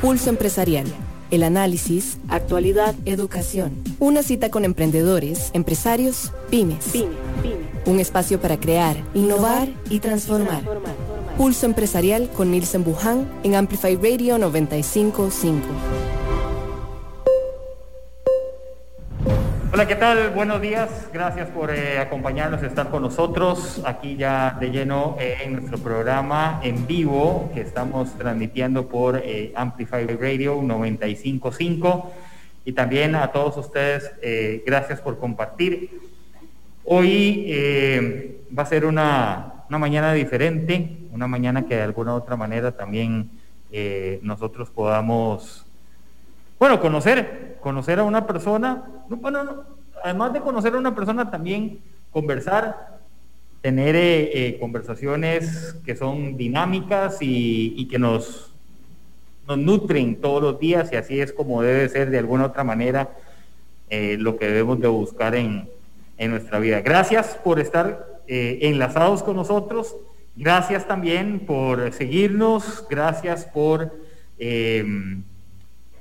Pulso Empresarial. El análisis, actualidad, educación. Una cita con emprendedores, empresarios, pymes. Un espacio para crear, innovar y transformar. Pulso Empresarial con Nielsen Buján en Amplify Radio 955. Hola, ¿qué tal? Buenos días. Gracias por eh, acompañarnos, estar con nosotros aquí ya de lleno eh, en nuestro programa en vivo que estamos transmitiendo por eh, Amplify Radio 955 y también a todos ustedes, gracias por compartir. Hoy va a ser una, una, mañana diferente, una mañana que de alguna u otra manera también nosotros podamos bueno, conocer, conocer a una persona, además de conocer a una persona, también conversar, tener eh, eh, conversaciones que son dinámicas y, que nos, nutren todos los días y así es como debe ser de alguna otra manera eh, lo que debemos de buscar en, en nuestra vida. Gracias por estar enlazados con nosotros, gracias también por seguirnos, gracias por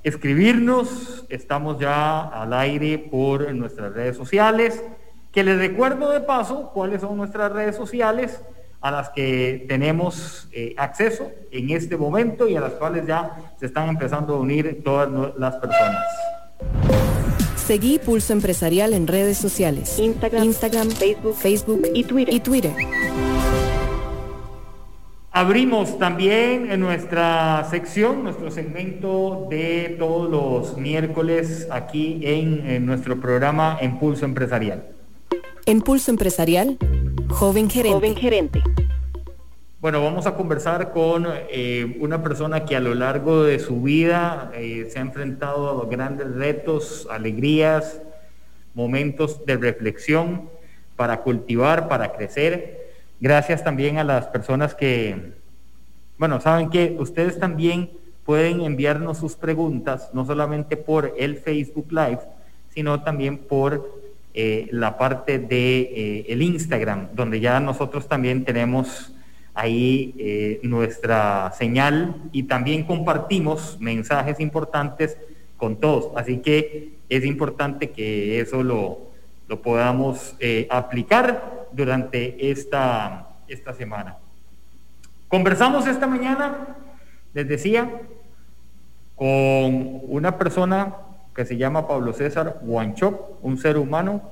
escribirnos. Estamos ya al aire por nuestras redes sociales. Que les recuerdo de paso cuáles son nuestras redes sociales a las que tenemos eh, acceso en este momento y a las cuales ya se están empezando a unir todas las personas. Seguí Pulso Empresarial en redes sociales. Instagram, Instagram Facebook, Facebook y Twitter. Y Twitter. Abrimos también en nuestra sección, nuestro segmento de todos los miércoles aquí en, nuestro programa Impulso Empresarial. Impulso Empresarial, joven gerente. Joven gerente. Bueno, vamos a conversar con eh, una persona que a lo largo de su vida eh, se ha enfrentado a los grandes retos, alegrías, momentos de reflexión para cultivar, para crecer Gracias también a las personas que, bueno, saben que ustedes también pueden enviarnos sus preguntas, no solamente por el Facebook Live, sino también por eh, la parte de eh, el Instagram, donde ya nosotros también tenemos ahí eh, nuestra señal y también compartimos mensajes importantes con todos. Así que es importante que eso lo, lo podamos aplicar durante esta, esta semana. Conversamos esta mañana, les decía, con una persona que se llama Pablo César Guanchop, un ser humano,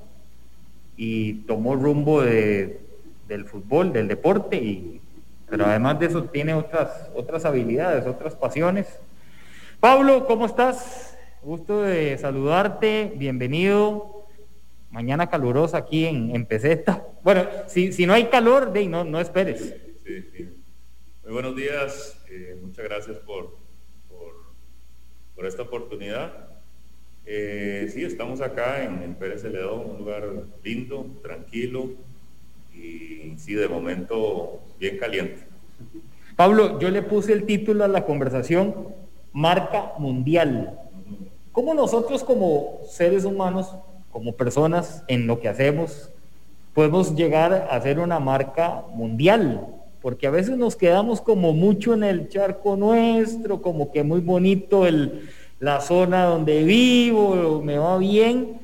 y tomó rumbo de, del fútbol, del deporte, y, pero además de eso tiene otras, otras habilidades, otras pasiones. Pablo, ¿cómo estás? Gusto de saludarte, bienvenido mañana calurosa aquí en, en Peseta. Bueno, si, si no hay calor, de, no, no esperes. Sí, sí. Muy buenos días, eh, muchas gracias por, por, esta oportunidad. Eh, sí, estamos acá en, en Pérez Celedón, un lugar lindo, tranquilo y sí, de momento bien caliente. Pablo, yo le puse el título a la conversación, Marca Mundial. ¿Cómo nosotros como seres humanos como personas en lo que hacemos, podemos llegar a ser una marca mundial, porque a veces nos quedamos como mucho en el charco nuestro, como que muy bonito el, la zona donde vivo, me va bien,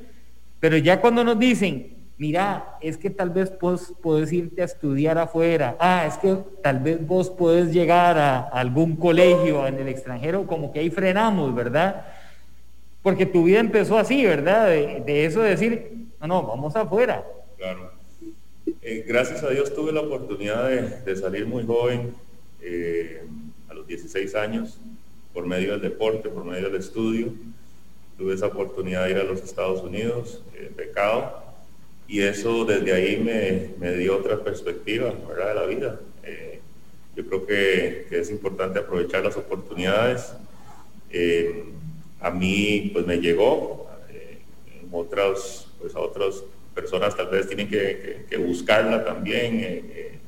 pero ya cuando nos dicen, mira, es que tal vez vos podés irte a estudiar afuera, ah, es que tal vez vos podés llegar a, algún colegio en el extranjero, como que ahí frenamos, ¿verdad? Porque tu vida empezó así, ¿verdad? De, eso de decir, no, no, vamos afuera. Claro. Eh, gracias a Dios tuve la oportunidad de, salir muy joven, eh, a los 16 años, por medio del deporte, por medio del estudio. Tuve esa oportunidad de ir a los Estados Unidos, eh, becado, y eso desde ahí me, dio otra perspectiva, ¿verdad? De la vida. yo creo que, es importante aprovechar las oportunidades a mí pues me llegó, eh, otras, pues a otras personas tal vez tienen que, buscarla también eh,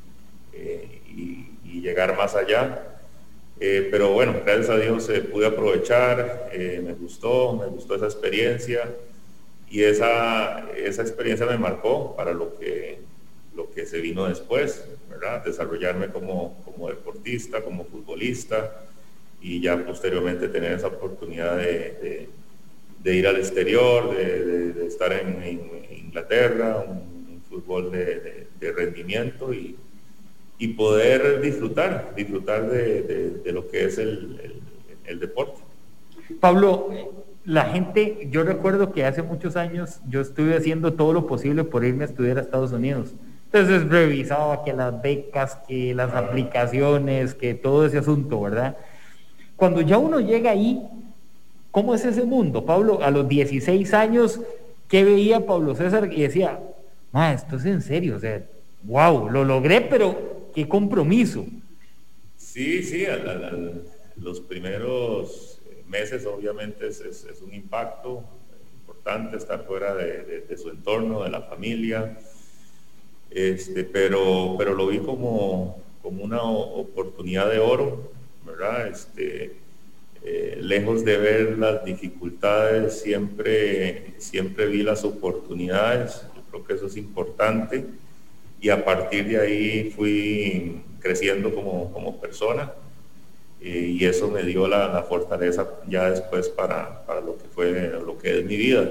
eh, y, llegar más allá. pero bueno, gracias a Dios pude aprovechar, me gustó, me gustó esa experiencia y esa, esa experiencia me marcó para lo que, lo que se vino después, ¿verdad? Desarrollarme como, como deportista, como futbolista, y ya posteriormente tener esa oportunidad de, ir al exterior, de, estar en, Inglaterra, un, fútbol de, rendimiento y, y, poder disfrutar, disfrutar de, lo que es el, el deporte. Pablo, la gente, yo recuerdo que hace muchos años yo estuve haciendo todo lo posible por irme a estudiar a Estados Unidos. Entonces revisaba que las becas, que las aplicaciones, que todo ese asunto, ¿verdad? Cuando ya uno llega ahí, ¿cómo es ese mundo? Pablo, a los 16 años, ¿qué veía Pablo César? Y decía, ma, esto es en serio, o sea, wow, lo logré, pero qué compromiso. Sí, sí, los primeros meses obviamente es, un impacto importante estar fuera de, su entorno, de la familia, este, pero, pero lo vi como, como una oportunidad de oro, ¿verdad? Este, eh, lejos de ver las dificultades, siempre, siempre vi las oportunidades, yo creo que eso es importante, y a partir de ahí fui creciendo como, como persona y eso me dio la, fortaleza ya después para, lo que fue lo que es mi vida.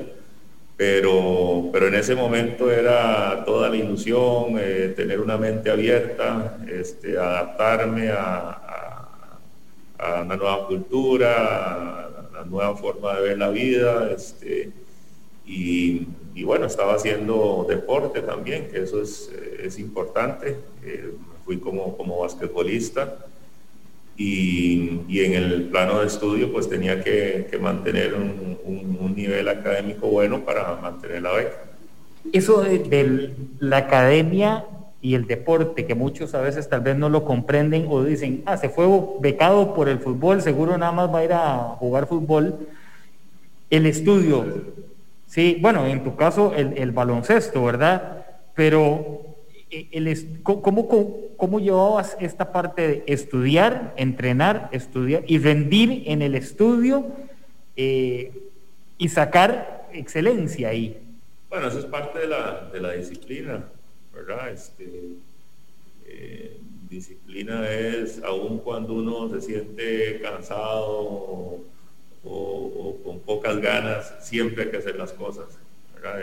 Pero, pero en ese momento era toda la ilusión, eh, tener una mente abierta, este, adaptarme a, una nueva cultura, a una nueva forma de ver la vida. Este, y, bueno, estaba haciendo deporte también, que eso es, es importante. Eh, fui como, como basquetbolista y, en el plano de estudio pues tenía que, mantener un, nivel académico bueno para mantener la beca. Eso de, la academia y el deporte, que muchos a veces tal vez no lo comprenden o dicen, ah, se fue becado por el fútbol, seguro nada más va a ir a jugar fútbol. El estudio, sí, bueno, en tu caso el, el baloncesto, ¿verdad? Pero el, ¿cómo, cómo, llevabas esta parte de estudiar, entrenar, estudiar y rendir en el estudio eh, y sacar excelencia ahí? Bueno, eso es parte de la, de la disciplina, ¿verdad? Este, eh, disciplina es, aun cuando uno se siente cansado o con pocas ganas, siempre hay que hacer las cosas.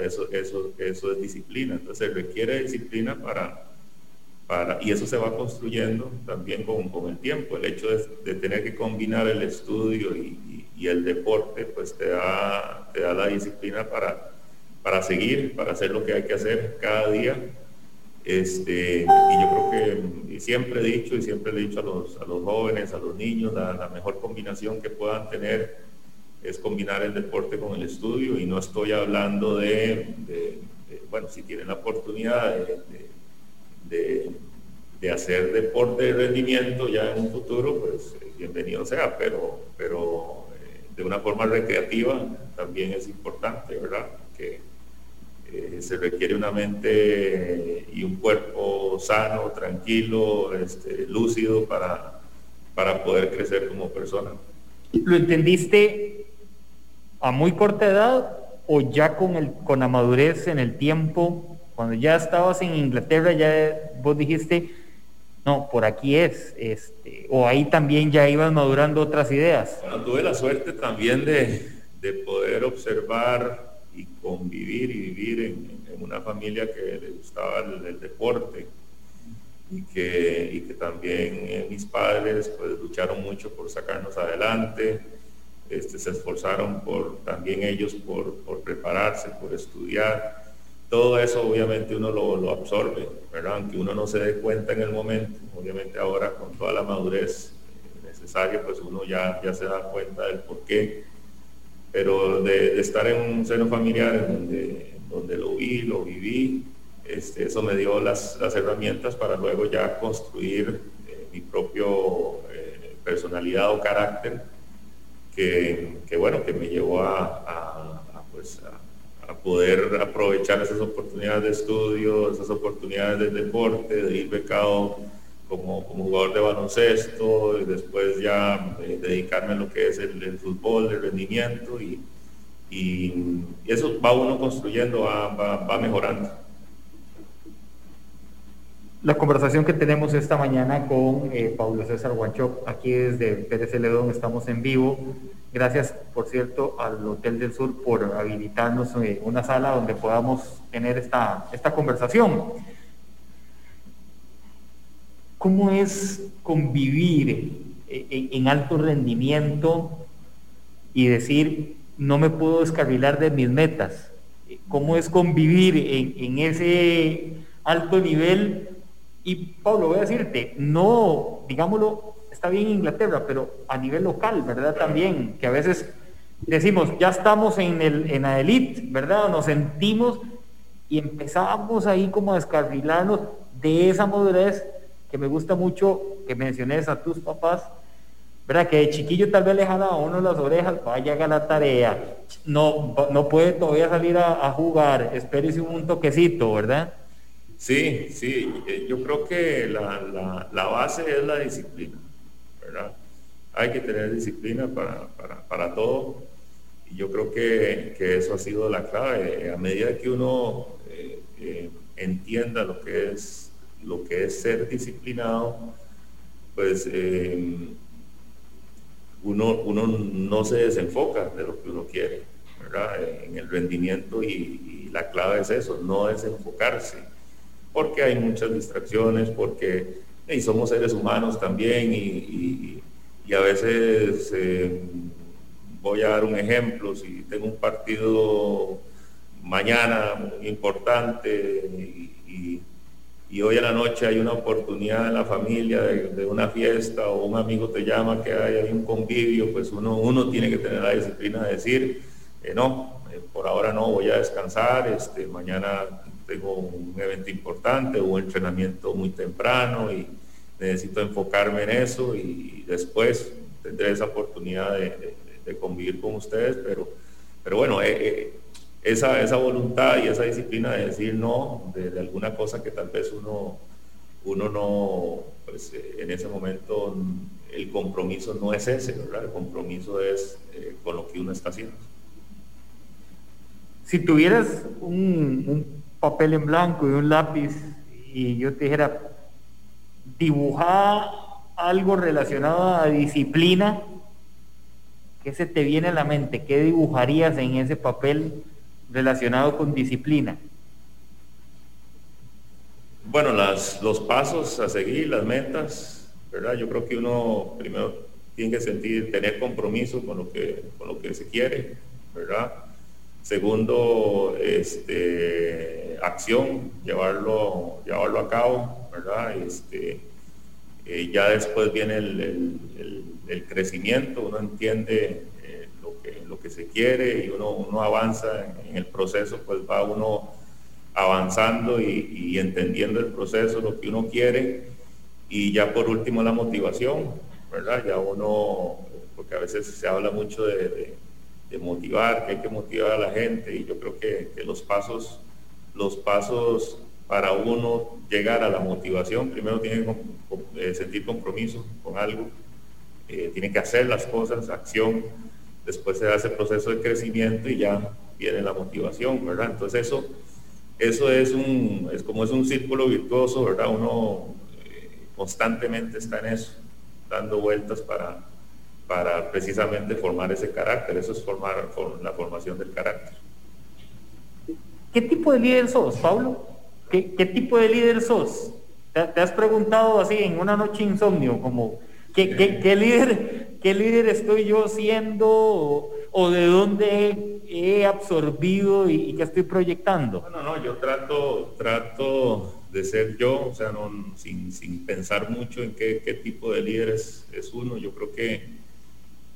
Eso, eso, eso es disciplina. Entonces requiere disciplina para, para, y eso se va construyendo también con, con el tiempo. El hecho de, tener que combinar el estudio y, y, el deporte, pues te da, te da la disciplina para, para seguir, para hacer lo que hay que hacer cada día. Este, y yo creo que siempre he dicho y siempre he dicho a los, a los jóvenes, a los niños, la, mejor combinación que puedan tener es combinar el deporte con el estudio y no estoy hablando de, bueno, si tienen la oportunidad de, hacer deporte de rendimiento ya en un futuro, pues eh, bienvenido sea, pero, pero eh, de una forma recreativa también es importante, ¿verdad? Que eh, se requiere una mente y un cuerpo sano, tranquilo, este, lúcido para, para poder crecer como persona. ¿Lo entendiste a muy corta edad o ya con, el, con la madurez en el tiempo, cuando ya estabas en Inglaterra, ya vos dijiste, no, por aquí es, este, o ahí también ya ibas madurando otras ideas. Bueno, tuve la suerte también de, de poder observar y convivir y vivir en, una familia que le gustaba el, deporte y que, y que también eh, mis padres pues lucharon mucho por sacarnos adelante este, se esforzaron por también ellos por, prepararse, por estudiar. Todo eso obviamente uno lo, absorbe, ¿verdad? Aunque uno no se dé cuenta en el momento, obviamente ahora con toda la madurez necesaria, pues uno ya, ya se da cuenta del por qué. Pero de, estar en un seno familiar donde, donde lo vi, lo viví, este, eso me dio las, herramientas para luego ya construir eh, mi propio eh, personalidad o carácter que, bueno, que me llevó a, pues, a, poder aprovechar esas oportunidades de estudio, esas oportunidades de deporte, de ir becado como, como jugador de baloncesto y después ya eh, dedicarme a lo que es el, fútbol, el rendimiento y, y, eso va uno construyendo, va, va, mejorando. la conversación que tenemos esta mañana con eh, César Guanchop, aquí desde Pérez Celedón, estamos en vivo. Gracias, por cierto, al Hotel del Sur por habilitarnos eh, una sala donde podamos tener esta, esta conversación. ¿Cómo es convivir eh, en, alto rendimiento y decir, no me puedo descarrilar de mis metas? ¿Cómo es convivir en, ese alto nivel y Pablo, voy a decirte, no, digámoslo, está bien Inglaterra, pero a nivel local, ¿verdad? También, que a veces decimos, ya estamos en, el, en la elite, ¿verdad? Nos sentimos y empezamos ahí como a descarrilarnos de esa madurez que me gusta mucho que menciones a tus papás, ¿verdad? Que de chiquillo tal vez le jala a uno las orejas, vaya a la tarea, no, no puede todavía salir a, jugar, espérese un toquecito, ¿verdad? Sí, sí, eh, yo creo que la, base es la disciplina, ¿verdad? Hay que tener disciplina para, todo y yo creo que, eso ha sido la clave. A medida que uno eh, eh, entienda lo que es lo que es ser disciplinado, pues uno, uno no se desenfoca de lo que uno quiere, ¿verdad? En el rendimiento y, y la clave es eso, no desenfocarse porque hay muchas distracciones, porque somos seres humanos también y, a veces eh, voy a dar un ejemplo, si tengo un partido mañana muy importante y, hoy en la noche hay una oportunidad en la familia de, una fiesta o un amigo te llama que hay, un convivio, pues uno, uno tiene que tener la disciplina de decir, eh, no, eh, por ahora no, voy a descansar, este, mañana tengo un evento importante o un entrenamiento muy temprano y necesito enfocarme en eso y después tendré esa oportunidad de, convivir con ustedes, pero, pero bueno, eh, esa, esa voluntad y esa disciplina de decir no de, alguna cosa que tal vez uno, uno no, pues eh, en ese momento el compromiso no es ese. El compromiso es con lo que uno está haciendo. Si tuvieras un papel en blanco y un lápiz y yo te dijera, dibujar algo relacionado a disciplina, ¿qué se te viene a la mente? ¿Qué dibujarías en ese papel relacionado con disciplina? Bueno, las, los pasos a seguir, las metas, ¿verdad? Yo creo que uno primero tiene que sentir, tener compromiso con lo que, con lo que se quiere, ¿verdad? Segundo, este, acción, llevarlo, llevarlo a cabo, ¿verdad? Este, eh, ya después viene el, crecimiento, uno entiende eh, lo, que, lo que quiere y uno, uno avanza en, el proceso, pues va uno avanzando y, entendiendo el proceso, lo que uno quiere. Y ya por último la motivación, ¿verdad? Ya uno, porque a veces se habla mucho de de motivar, que hay que motivar a la gente y yo creo que, los pasos, los pasos para uno llegar a la motivación, primero tiene que eh, sentir compromiso con algo, eh, tiene que hacer las cosas, acción, después se hace el proceso de crecimiento y ya viene la motivación, ¿verdad? Entonces eso, eso es, un, es como es un círculo virtuoso, ¿verdad? Uno eh, constantemente está en eso, dando vueltas para, para precisamente formar ese carácter. Eso es formar la formación del carácter. ¿Qué tipo de líder sos, Pablo? ¿Qué, tipo de líder sos? ¿Te, has preguntado así en una noche insomnio, como ¿qué, qué, líder, qué líder estoy yo siendo o, de dónde he absorbido y, qué estoy proyectando? Bueno, no, yo trato, trato de ser yo, o sea, no, sin, sin pensar mucho en qué, qué tipo de líder es, es uno. Yo creo que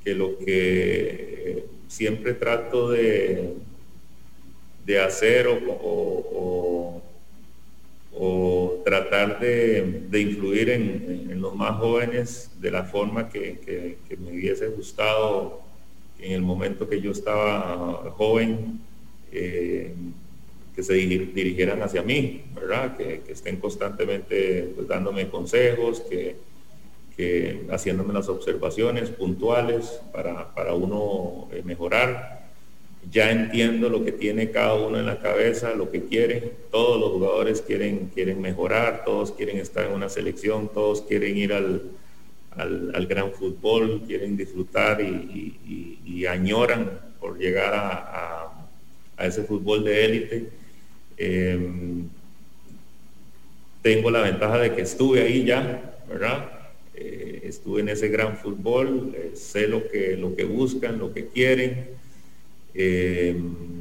que lo que siempre trato de, de hacer o, tratar de, influir en, los más jóvenes de la forma que, me hubiese gustado en el momento que yo estaba joven, eh, que se dirigieran hacia mí, ¿verdad? Que, estén constantemente pues, dándome consejos, que, haciéndome las observaciones puntuales para, uno eh, mejorar. Ya entiendo lo que tiene cada uno en la cabeza, lo que quiere. Todos los jugadores quieren, quieren mejorar, todos quieren estar en una selección, todos quieren ir al, al, gran fútbol, quieren disfrutar y, añoran por llegar a, ese fútbol de élite. Em, tengo la ventaja de que estuve ahí ya, ¿verdad? Eh, estuve en ese gran fútbol, eh, sé lo que, lo que buscan, lo que quieren, eh,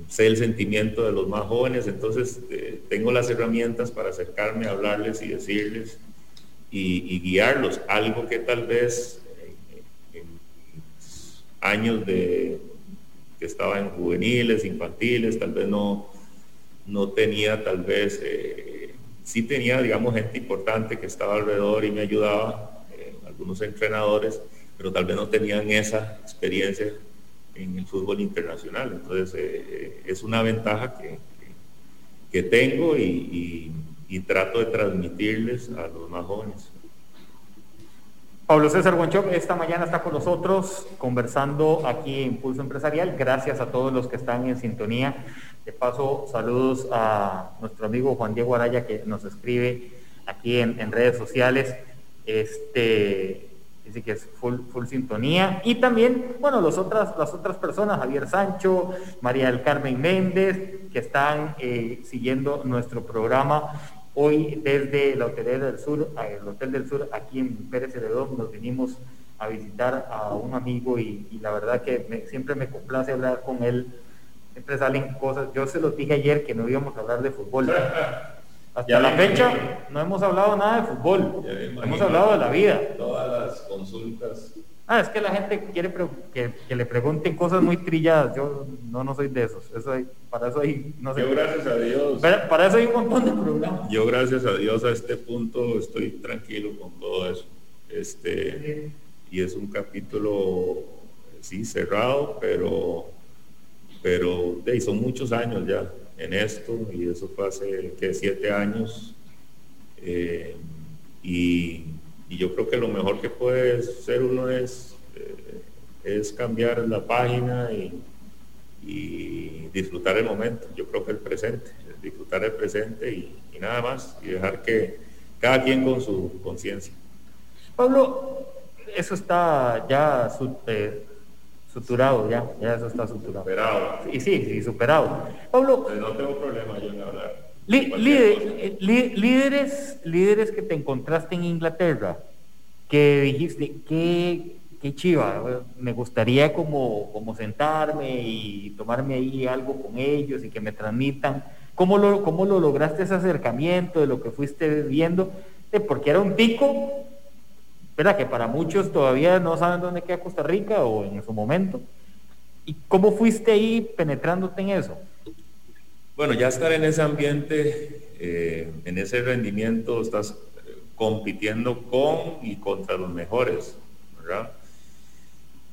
sé el sentimiento de los más jóvenes, entonces tengo las herramientas para acercarme hablarles y decirles y, guiarlos, algo que tal vez en, años de que estaba en juveniles, infantiles, tal vez no, no tenía tal vez, sí tenía, digamos, gente importante que estaba alrededor y me ayudaba, algunos entrenadores, pero tal vez no tenían esa experiencia en el fútbol internacional. Entonces eh, eh, es una ventaja que, que, tengo y, trato de transmitirles a los más jóvenes. Pablo César Guanchop esta mañana está con nosotros conversando aquí en Pulso Empresarial. Gracias a todos los que están en sintonía. De paso, saludos a nuestro amigo Juan Diego Araya que nos escribe aquí en, en redes sociales. Este, dice que es full, full sintonía. Y también, bueno, los otras, las otras personas, Javier Sancho, María del Carmen Méndez, que están eh, siguiendo nuestro programa. Hoy desde la Hotel del Sur, el Hotel del Sur, aquí en Pérez Celedón, nos vinimos a visitar a un amigo y, la verdad que siempre me complace hablar con él. Siempre salen cosas. Yo se lo dije ayer que no íbamos a hablar de fútbol. Hasta la fecha no hemos hablado nada de fútbol, hemos hablado de la vida. Todas las consultas. Ah, es que la gente quiere que, le pregunten cosas muy trilladas. Yo no, no soy de esos. Eso para eso hay, no sé. Yo gracias a Dios. Para, eso hay un montón de programas. Yo gracias a Dios a este punto estoy tranquilo con todo eso. Este, y es un capítulo, sí, cerrado, pero, pero son muchos años ya en esto y eso fue hace que siete años eh, y, yo creo que lo mejor que puede ser uno es, eh, es cambiar la página y, disfrutar el momento, yo creo que el presente, disfrutar el presente y, nada más y dejar que cada quien con su conciencia. Pablo, eso está ya eh, Suturado, ya, ya eso está suturado. Superado. Y sí, sí, superado. Pablo. no tengo problema yo en hablar. Eh, líderes, líderes que te encontraste en Inglaterra, que dijiste, qué, qué chiva, me gustaría como, como sentarme y tomarme ahí algo con ellos y que me transmitan. ¿Cómo lo, cómo lo lograste ese acercamiento de lo que fuiste viendo? Porque era un pico ¿verdad? Que para muchos todavía no saben dónde queda Costa Rica o en su momento. ¿Y cómo fuiste ahí penetrándote en eso? Bueno, ya estar en ese ambiente, eh, en ese rendimiento, estás compitiendo con y contra los mejores, ¿verdad?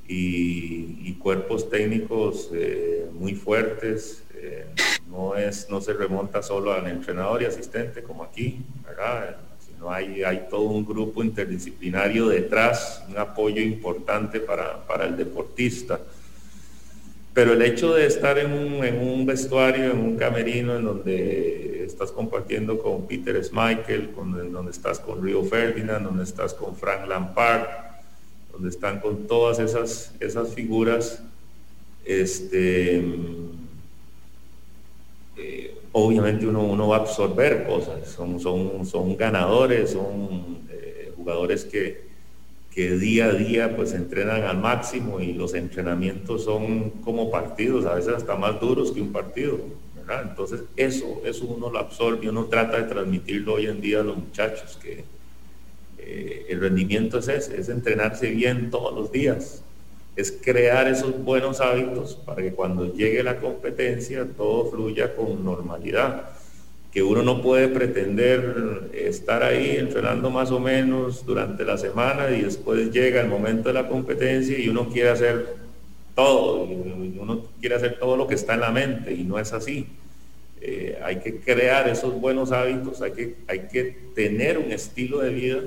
Y, cuerpos técnicos eh, muy fuertes, eh, no, es, no se remonta solo al entrenador y asistente como aquí, ¿verdad? ¿No? Hay, hay todo un grupo interdisciplinario detrás, un apoyo importante para, el deportista. Pero el hecho de estar en un, vestuario, en un camerino, en donde estás compartiendo con Peter Schmeichel, en donde estás con Rio Ferdinand, donde estás con Frank Lampard, donde están con todas esas, esas figuras, este, eh, obviamente uno, uno va a absorber cosas, son, son, son ganadores, son eh, jugadores que, que día a día pues entrenan al máximo y los entrenamientos son como partidos, a veces hasta más duros que un partido. Entonces eso, eso uno lo absorbe, uno trata de transmitirlo hoy en día a los muchachos, que eh, el rendimiento es ese, es entrenarse bien todos los días, es crear esos buenos hábitos para que cuando llegue la competencia todo fluya con normalidad. Que uno no puede pretender estar ahí entrenando más o menos durante la semana y después llega el momento de la competencia y uno quiere hacer todo, uno quiere hacer todo lo que está en la mente y no es así. Eh, hay que crear esos buenos hábitos, hay que, hay que tener un estilo de vida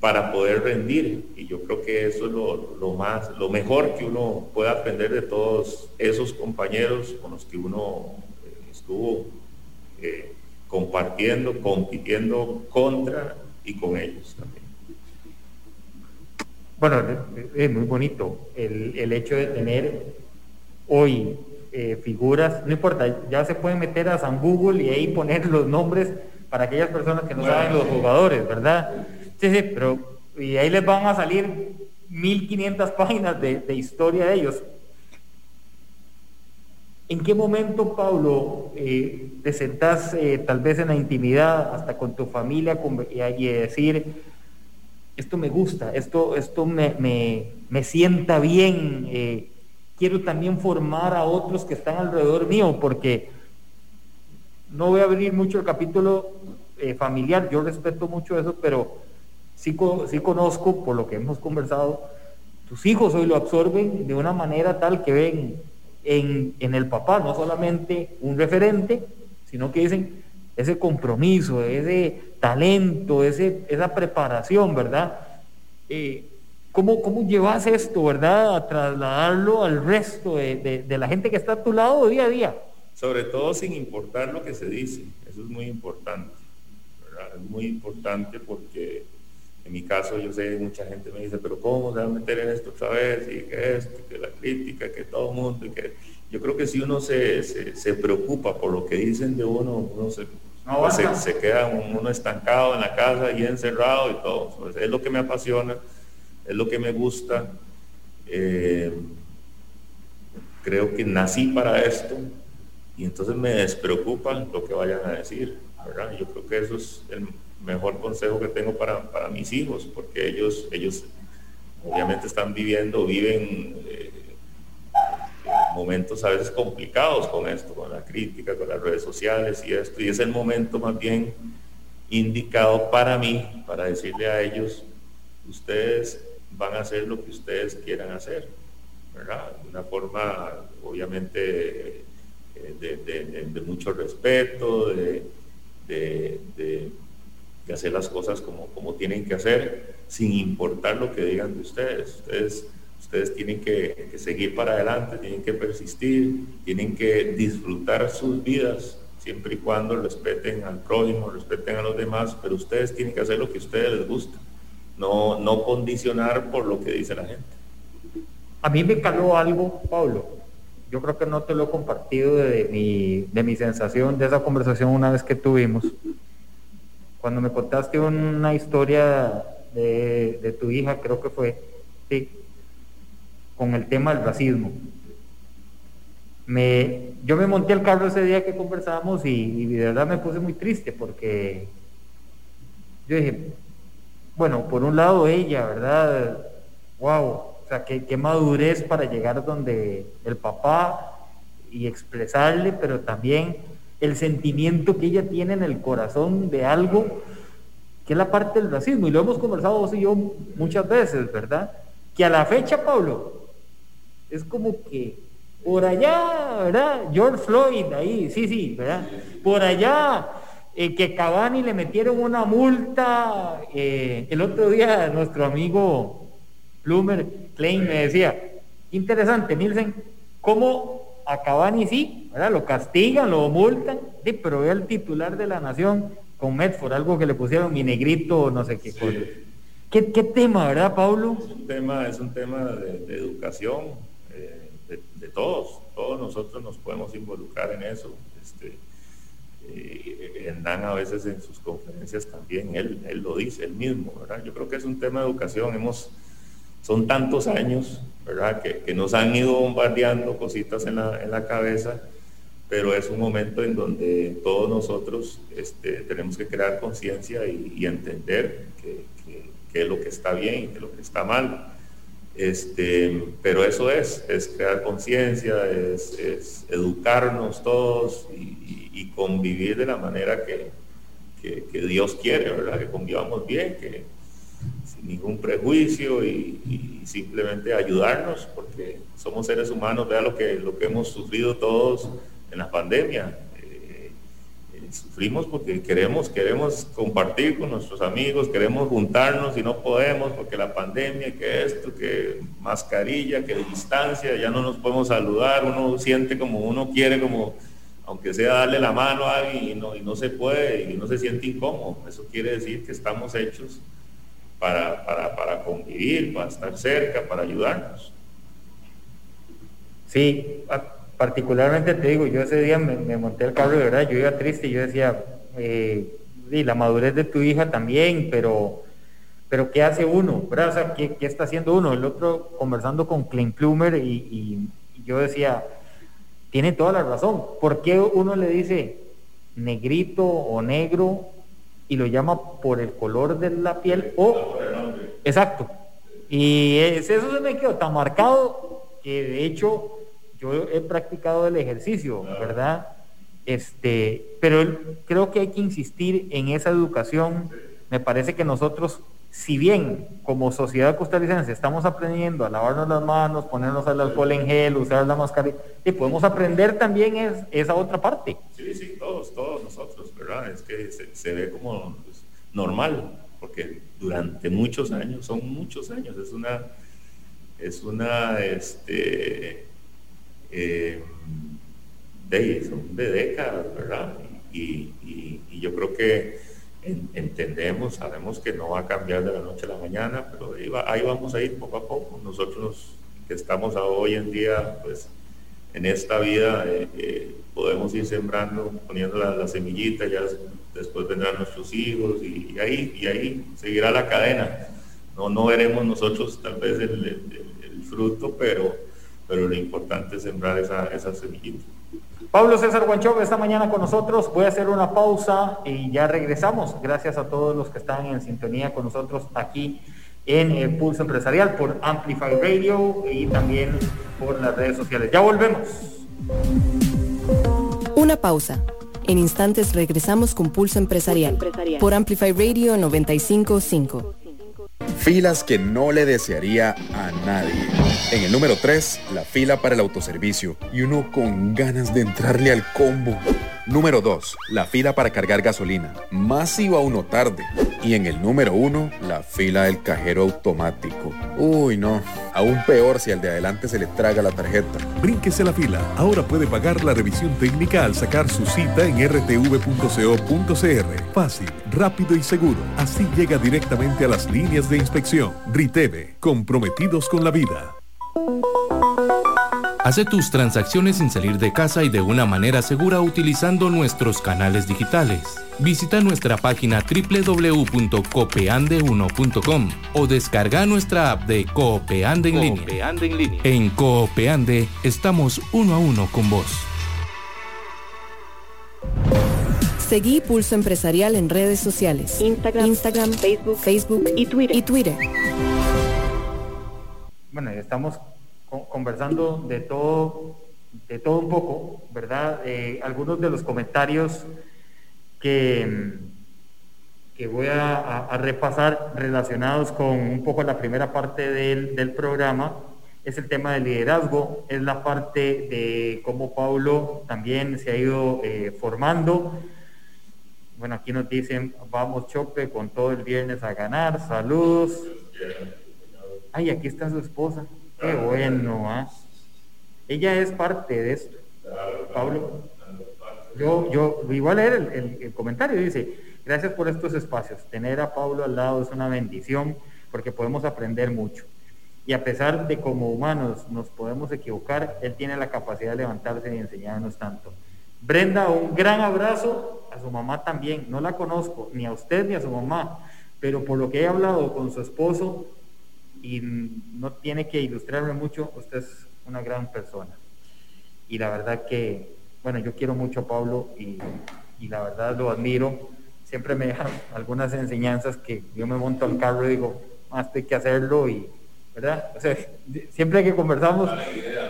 para poder rendir. Y yo creo que eso es lo, más, lo mejor que uno puede aprender de todos esos compañeros con los que uno eh, estuvo eh, compartiendo, compitiendo contra y con ellos también. Bueno, es muy bonito el, hecho de tener hoy eh, figuras, no importa, ya se pueden meter a San Google y ahí poner los nombres para aquellas personas que no saben los jugadores, ¿verdad? Sí, sí, pero y ahí les van a salir 1500 páginas de, historia de ellos. ¿En qué momento, Pablo, eh, te sentás eh, tal vez en la intimidad, hasta con tu familia, y, decir, esto me gusta, esto, esto me, me, sienta bien, eh, quiero también formar a otros que están alrededor mío, porque no voy a abrir mucho el capítulo familiar, yo respeto mucho eso, pero sí, conozco, por lo que hemos conversado, tus hijos hoy lo absorben de una manera tal que ven en, el papá no solamente un referente, sino que dicen ese compromiso, ese talento, ese, esa preparación, ¿verdad? Eh, ¿cómo, ¿Cómo llevas esto, verdad, a trasladarlo al resto de, la gente que está a tu lado día a día? Sobre todo sin importar lo que se dice, eso es muy importante, ¿verdad? Es muy importante porque en caso, yo sé, mucha gente me dice, pero ¿cómo se va a meter en esto otra vez? Y que esto, que la crítica, que todo el mundo. Y que... Yo creo que si uno se, se, preocupa por lo que dicen de uno, uno se, se, queda uno estancado en la casa y encerrado y todo. Pues, es lo que me apasiona, es lo que me gusta. Eh, creo que nací para esto y entonces me despreocupa lo que vayan a decir. ¿verdad? Yo creo que eso es el mejor consejo que tengo para, para mis hijos, porque ellos, ellos obviamente están viviendo, viven eh, momentos a veces complicados con esto, con la crítica, con las redes sociales y esto, y es el momento más bien indicado para mí, para decirle a ellos, ustedes van a hacer lo que ustedes quieran hacer, ¿verdad? De una forma, obviamente, eh, de, mucho respeto, de, hacer las cosas como, como tienen que hacer, sin importar lo que digan de ustedes. Ustedes, ustedes tienen que, seguir para adelante, tienen que persistir, tienen que disfrutar sus vidas, siempre y cuando respeten al prójimo, respeten a los demás, pero ustedes tienen que hacer lo que a ustedes les gusta, no, no condicionar por lo que dice la gente. A mí me caló algo, Pablo. Yo creo que no te lo he compartido de mi, de mi sensación de esa conversación una vez que tuvimos cuando me contaste una historia de, tu hija, creo que fue, sí, con el tema del racismo. Me, yo me monté al carro ese día que conversábamos y, de verdad me puse muy triste porque yo dije, bueno, por un lado ella, ¿verdad? Wow, o sea, qué, qué madurez para llegar donde el papá y expresarle, pero también el sentimiento que ella tiene en el corazón de algo que es la parte del racismo. Y lo hemos conversado vos y yo muchas veces, ¿verdad? Que a la fecha, Pablo, es como que por allá, ¿verdad? George Floyd, ahí, sí, sí, ¿verdad? Por allá, eh, que Cavani le metieron una multa. Eh, el otro día nuestro amigo Plumer Klein me decía, interesante, Nielsen, ¿cómo a Cavani sí, ¿verdad? Lo castigan, lo multan, sí, pero el titular de la nación con Medford, algo que le pusieron mi negrito, no sé qué cosa. ¿Qué, tema, verdad, Pablo? Es un tema, es un tema de, educación eh, de, todos. Todos nosotros nos podemos involucrar en eso. Este, eh, Dan a veces en sus conferencias también, él, él lo dice, él mismo, ¿verdad? Yo creo que es un tema de educación. Hemos, son tantos años ¿verdad? Que, nos han ido bombardeando cositas en la, en la, cabeza, pero es un momento en donde todos nosotros este, tenemos que crear conciencia y, entender qué es lo que está bien y qué es lo que está mal. Este, pero eso es, es crear conciencia, es, educarnos todos y, convivir de la manera que, que, Dios quiere, ¿verdad? Que convivamos bien, que, ningún prejuicio y, simplemente ayudarnos, porque somos seres humanos, vea lo que, lo que hemos sufrido todos en la pandemia. Eh, eh, sufrimos porque queremos, queremos compartir con nuestros amigos, queremos juntarnos y no podemos porque la pandemia, que esto, que mascarilla, que distancia, ya no nos podemos saludar, uno siente como uno quiere, como aunque sea darle la mano a alguien y no, y no se puede y no se siente incómodo. Eso quiere decir que estamos hechos para, para, para convivir, para estar cerca, para ayudarnos. Sí, particularmente te digo, yo ese día me, monté el carro de verdad, yo iba triste y yo decía, eh, la madurez de tu hija también, pero, pero ¿qué hace uno? ¿verdad? ¿qué, está haciendo uno? El otro conversando con Klein Plumer y, yo decía, tiene toda la razón. ¿Por qué uno le dice negrito o negro y lo llama por el color de la piel o... Exacto. Y eso se me quedó tan marcado que de hecho yo he practicado el ejercicio, ¿verdad? Este, pero creo que hay que insistir en esa educación. Me parece que nosotros, si bien como sociedad costarricense estamos aprendiendo a lavarnos las manos, ponernos el alcohol en gel, usar la mascarilla, y podemos aprender también es, esa otra parte. Sí, sí, todos, todos nosotros, ¿verdad? Es que se, ve como pues, normal, porque durante muchos años, son muchos años, es una, es una, este, eh, de, son de décadas, ¿verdad? Y, yo creo que entendemos, sabemos que no va a cambiar de la noche a la mañana, pero ahí, vamos a ir poco a poco. Nosotros que estamos hoy en día, pues en esta vida eh, eh, podemos ir sembrando, poniendo la, semillita, ya después vendrán nuestros hijos y, ahí, y ahí seguirá la cadena. No, no veremos nosotros tal vez el fruto, pero pero lo importante es sembrar esa, esa semillita. Pablo César Guanchov esta mañana con nosotros. Voy a hacer una pausa y ya regresamos. Gracias a todos los que están en sintonía con nosotros aquí en el Pulso Empresarial por Amplify Radio y también por las redes sociales. Ya volvemos. Una pausa. En instantes regresamos con Pulso Empresarial, por Amplify Radio 955. Filas que no le desearía a nadie. En el número 3, la fila para el autoservicio. Y uno con ganas de entrarle al combo. Número 2, la fila para cargar gasolina. Más iba uno tarde. Y en el número 1, la fila del cajero automático. Uy, no. Aún peor si al de adelante se le traga la tarjeta. Brínquese la fila. Ahora puede pagar la revisión técnica al sacar su cita en rtv.co.cr. Fácil, rápido y seguro. Así llega directamente a las líneas de inspección. Riteve, comprometidos con la vida. Hace tus transacciones sin salir de casa y de una manera segura utilizando nuestros canales digitales. Visita nuestra página www.copeande1.com o descarga nuestra app de Coopeande en, línea. en línea. En Coopeande estamos uno a uno con vos. Seguí Pulso Empresarial en redes sociales. Instagram, Instagram Facebook, Facebook y Twitter. Y Twitter. Bueno, estamos conversando de todo, de todo un poco, ¿verdad? Eh, algunos de los comentarios que, que voy a, repasar relacionados con un poco la primera parte del, programa es el tema del liderazgo, es la parte de cómo Pablo también se ha ido eh, formando. Bueno, aquí nos dicen, vamos Chope con todo el viernes a ganar, saludos. Ay, aquí está su esposa. Qué bueno, ¿ah? Ella es parte de esto. Pablo, yo, yo voy a leer el, el, comentario. Dice, gracias por estos espacios. Tener a Pablo al lado es una bendición porque podemos aprender mucho. Y a pesar de como humanos nos podemos equivocar, él tiene la capacidad de levantarse y enseñarnos tanto. Brenda, un gran abrazo a su mamá también. No la conozco, ni a usted ni a su mamá, pero por lo que he hablado con su esposo, y no tiene que ilustrarme mucho, usted es una gran persona. Y la verdad que, bueno, yo quiero mucho a Pablo y, la verdad lo admiro. Siempre me deja algunas enseñanzas que yo me monto al carro y digo, más hay que hacerlo y, ¿verdad? O sea, siempre que conversamos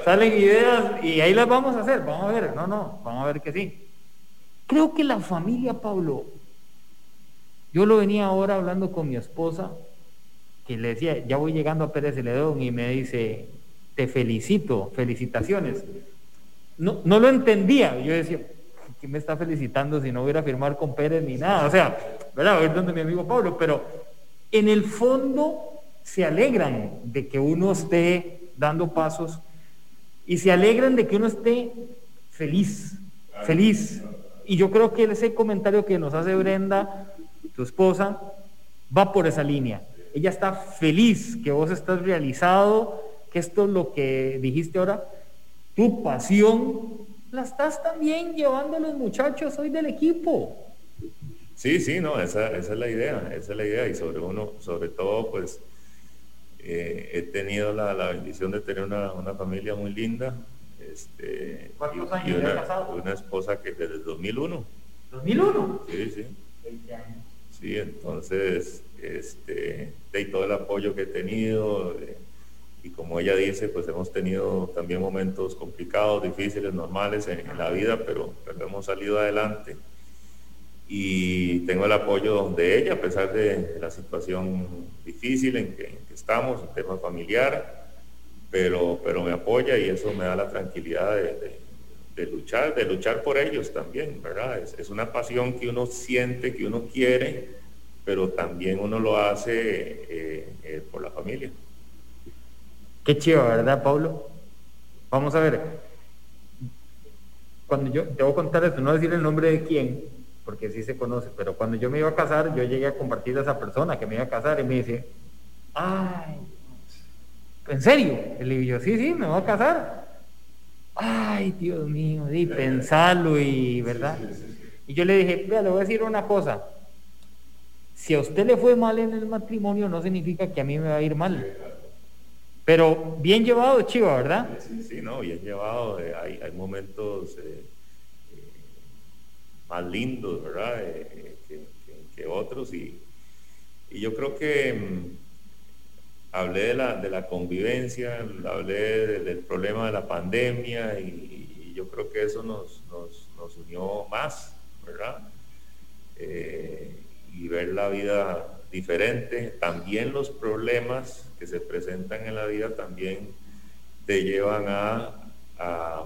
salen ideas y ahí las vamos a hacer, vamos a ver, no, no, vamos a ver que sí. Creo que la familia Pablo, yo lo venía ahora hablando con mi esposa y le decía, ya voy llegando a Pérez Celedón y me dice, te felicito, felicitaciones. No, no lo entendía, yo decía, ¿quién me está felicitando si no hubiera firmar con Pérez ni nada? O sea, ¿verdad? A ver dónde mi amigo Pablo, pero en el fondo se alegran de que uno esté dando pasos y se alegran de que uno esté feliz, feliz. Y yo creo que ese comentario que nos hace Brenda, tu esposa, va por esa línea. Ella está feliz que vos estás realizado, que esto es lo que dijiste ahora, tu pasión la estás también llevando a los muchachos hoy del equipo. Sí, sí, no, esa, esa, es la idea, esa es la idea y sobre uno, sobre todo, pues eh, he tenido la, la, bendición de tener una, una familia muy linda. Este, ¿Cuántos y, años una, casado? una esposa que desde el 2001. ¿2001? Sí, sí. 20 años. Sí, entonces, este, de todo el apoyo que he tenido, de, y como ella dice, pues hemos tenido también momentos complicados, difíciles, normales en, en la vida, pero, pero hemos salido adelante y tengo el apoyo de ella a pesar de la situación difícil en que, en que estamos, en tema familiar, pero, pero me apoya y eso me da la tranquilidad de, de, de luchar, de luchar por ellos también, ¿verdad? Es, es, una pasión que uno siente, que uno quiere, pero también uno lo hace eh, eh, por la familia. Qué chido, ¿verdad, Pablo? Vamos a ver. Cuando yo te voy a contar esto, no decir el nombre de quién, porque sí se conoce, pero cuando yo me iba a casar, yo llegué a compartir a esa persona que me iba a casar y me dice, ay, ¿en serio? Y le digo yo, sí, sí, me voy a casar. Ay, Dios mío, y pensarlo y, ¿verdad? Y yo le dije, vea, le voy a decir una cosa. Si a usted le fue mal en el matrimonio, no significa que a mí me va a ir mal. Pero bien llevado, chiva, ¿verdad? Sí, sí, no, bien llevado. Hay, momentos eh, eh, más lindos, ¿verdad? Eh, que, otros. Y, yo creo que mmm, hablé de la, convivencia, hablé de, del problema de la pandemia y, yo creo que eso nos, nos, unió más, ¿verdad? Y ver la vida diferente. También los problemas que se presentan en la vida también te llevan a, a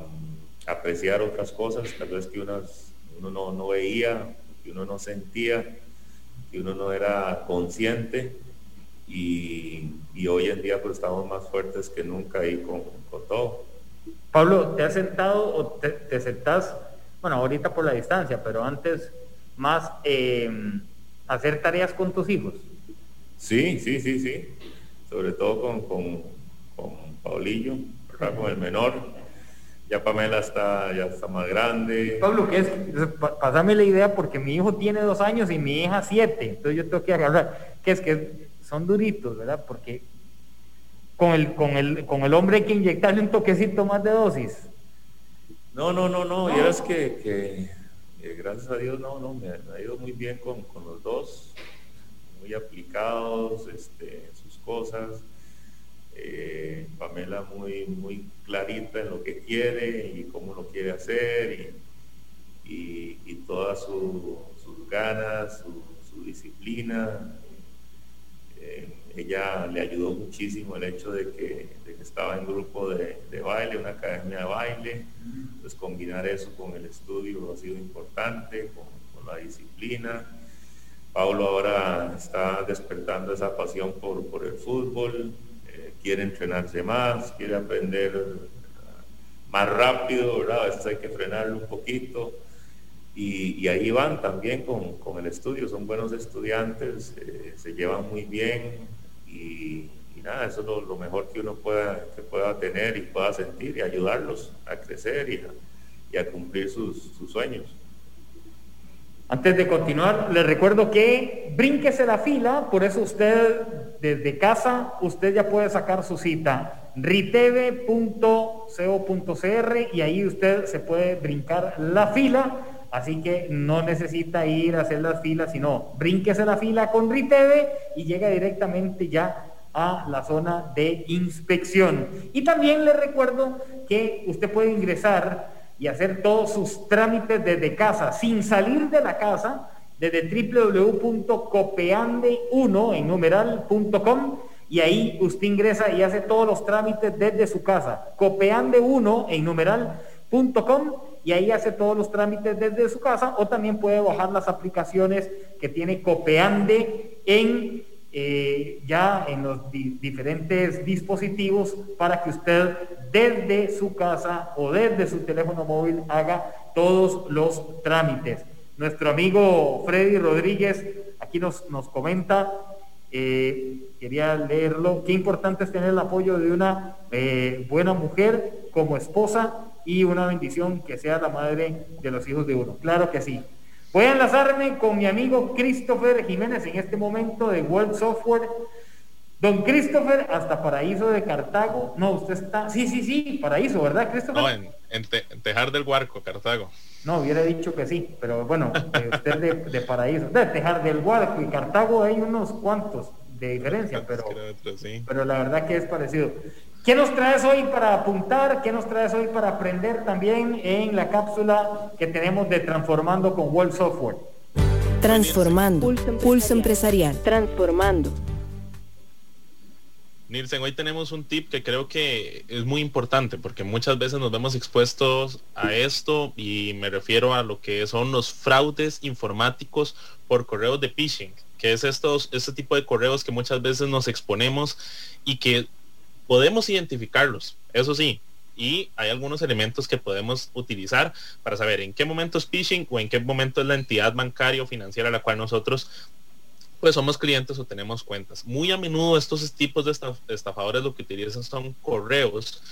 apreciar otras cosas, tal vez que unas, uno no, no, veía, que uno no sentía, que uno no era consciente. Y, y hoy en día pues estamos más fuertes que nunca ahí con, con todo. Pablo, ¿te has sentado o te, te sentás, bueno, ahorita por la distancia, pero antes más eh, hacer tareas con tus hijos? Sí, sí, sí, sí. Sobre todo con, con, con Paulillo, ¿verdad? con el menor. Ya Pamela está, ya está más grande. Pablo, ¿qué es? Pásame la idea porque mi hijo tiene dos años y mi hija siete. Entonces yo tengo que agarrar. ¿Qué es? Que son duritos, ¿verdad? Porque con el, con el, con el hombre hay que inyectarle un toquecito más de dosis. No, no, no, no. Y es que, que eh, gracias a Dios, no, no, me, ha ido muy bien con, con los dos muy aplicados, este, sus cosas. Eh, Pamela muy, muy clarita en lo que quiere y cómo lo quiere hacer y, y, todas su, sus ganas, su disciplina. Eh, ella le ayudó muchísimo el hecho de que, de que estaba en grupo de, baile, una academia de baile, pues combinar eso con el estudio ha sido importante, con, la disciplina Pablo ahora está despertando esa pasión por, por el fútbol, eh, quiere entrenarse más, quiere aprender más rápido, ¿verdad? A veces hay que frenarlo un poquito. Y, ahí van también con, con, el estudio, son buenos estudiantes, eh, se llevan muy bien y, nada, eso es lo, mejor que uno pueda, que pueda tener y pueda sentir y ayudarlos a crecer y a, cumplir sus, sueños. Antes de continuar, les recuerdo que brínquese la fila, por eso usted desde casa, usted ya puede sacar su cita. Riteve.co.cr y ahí usted se puede brincar la fila, así que no necesita ir a hacer las filas, sino brínquese la fila con Riteve y llega directamente ya a la zona de inspección. Y también le recuerdo que usted puede ingresar y hacer todos sus trámites desde casa, sin salir de la casa, desde www.copeande1 en numeral.com y ahí usted ingresa y hace todos los trámites desde su casa. Copeande1 en numeral.com y ahí hace todos los trámites desde su casa o también puede bajar las aplicaciones que tiene Copeande en eh, ya en los diferentes dispositivos para que usted desde su casa o desde su teléfono móvil haga todos los trámites. Nuestro amigo Freddy Rodríguez aquí nos, nos comenta, eh, quería leerlo, qué importante es tener el apoyo de una eh, buena mujer como esposa y una bendición que sea la madre de los hijos de uno. Claro que sí. Voy a enlazarme con mi amigo Christopher Jiménez en este momento de World Software. Don Christopher, hasta Paraíso de Cartago. No, usted está. Sí, sí, sí, Paraíso, ¿verdad, Christopher? No, en, Tejar del Huarco, Cartago. No, hubiera dicho que sí, pero bueno, eh, usted de, de, Paraíso. De Tejar del Huarco y Cartago hay unos cuantos de diferencia, pero, pero la verdad que es parecido. ¿Qué nos traes hoy para apuntar? ¿Qué nos traes hoy para aprender también en la cápsula que tenemos de Transformando con World Software? Transformando. Pulso empresarial. Transformando. Nielsen, hoy tenemos un tip que creo que es muy importante porque muchas veces nos vemos expuestos a esto y me refiero a lo que son los fraudes informáticos por correos de phishing, que es estos, este tipo de correos que muchas veces nos exponemos y que podemos identificarlos, eso sí, y hay algunos elementos que podemos utilizar para saber en qué momento es phishing o en qué momento es la entidad bancaria o financiera a la cual nosotros pues somos clientes o tenemos cuentas. Muy a menudo estos tipos de estafadores lo que utilizan son correos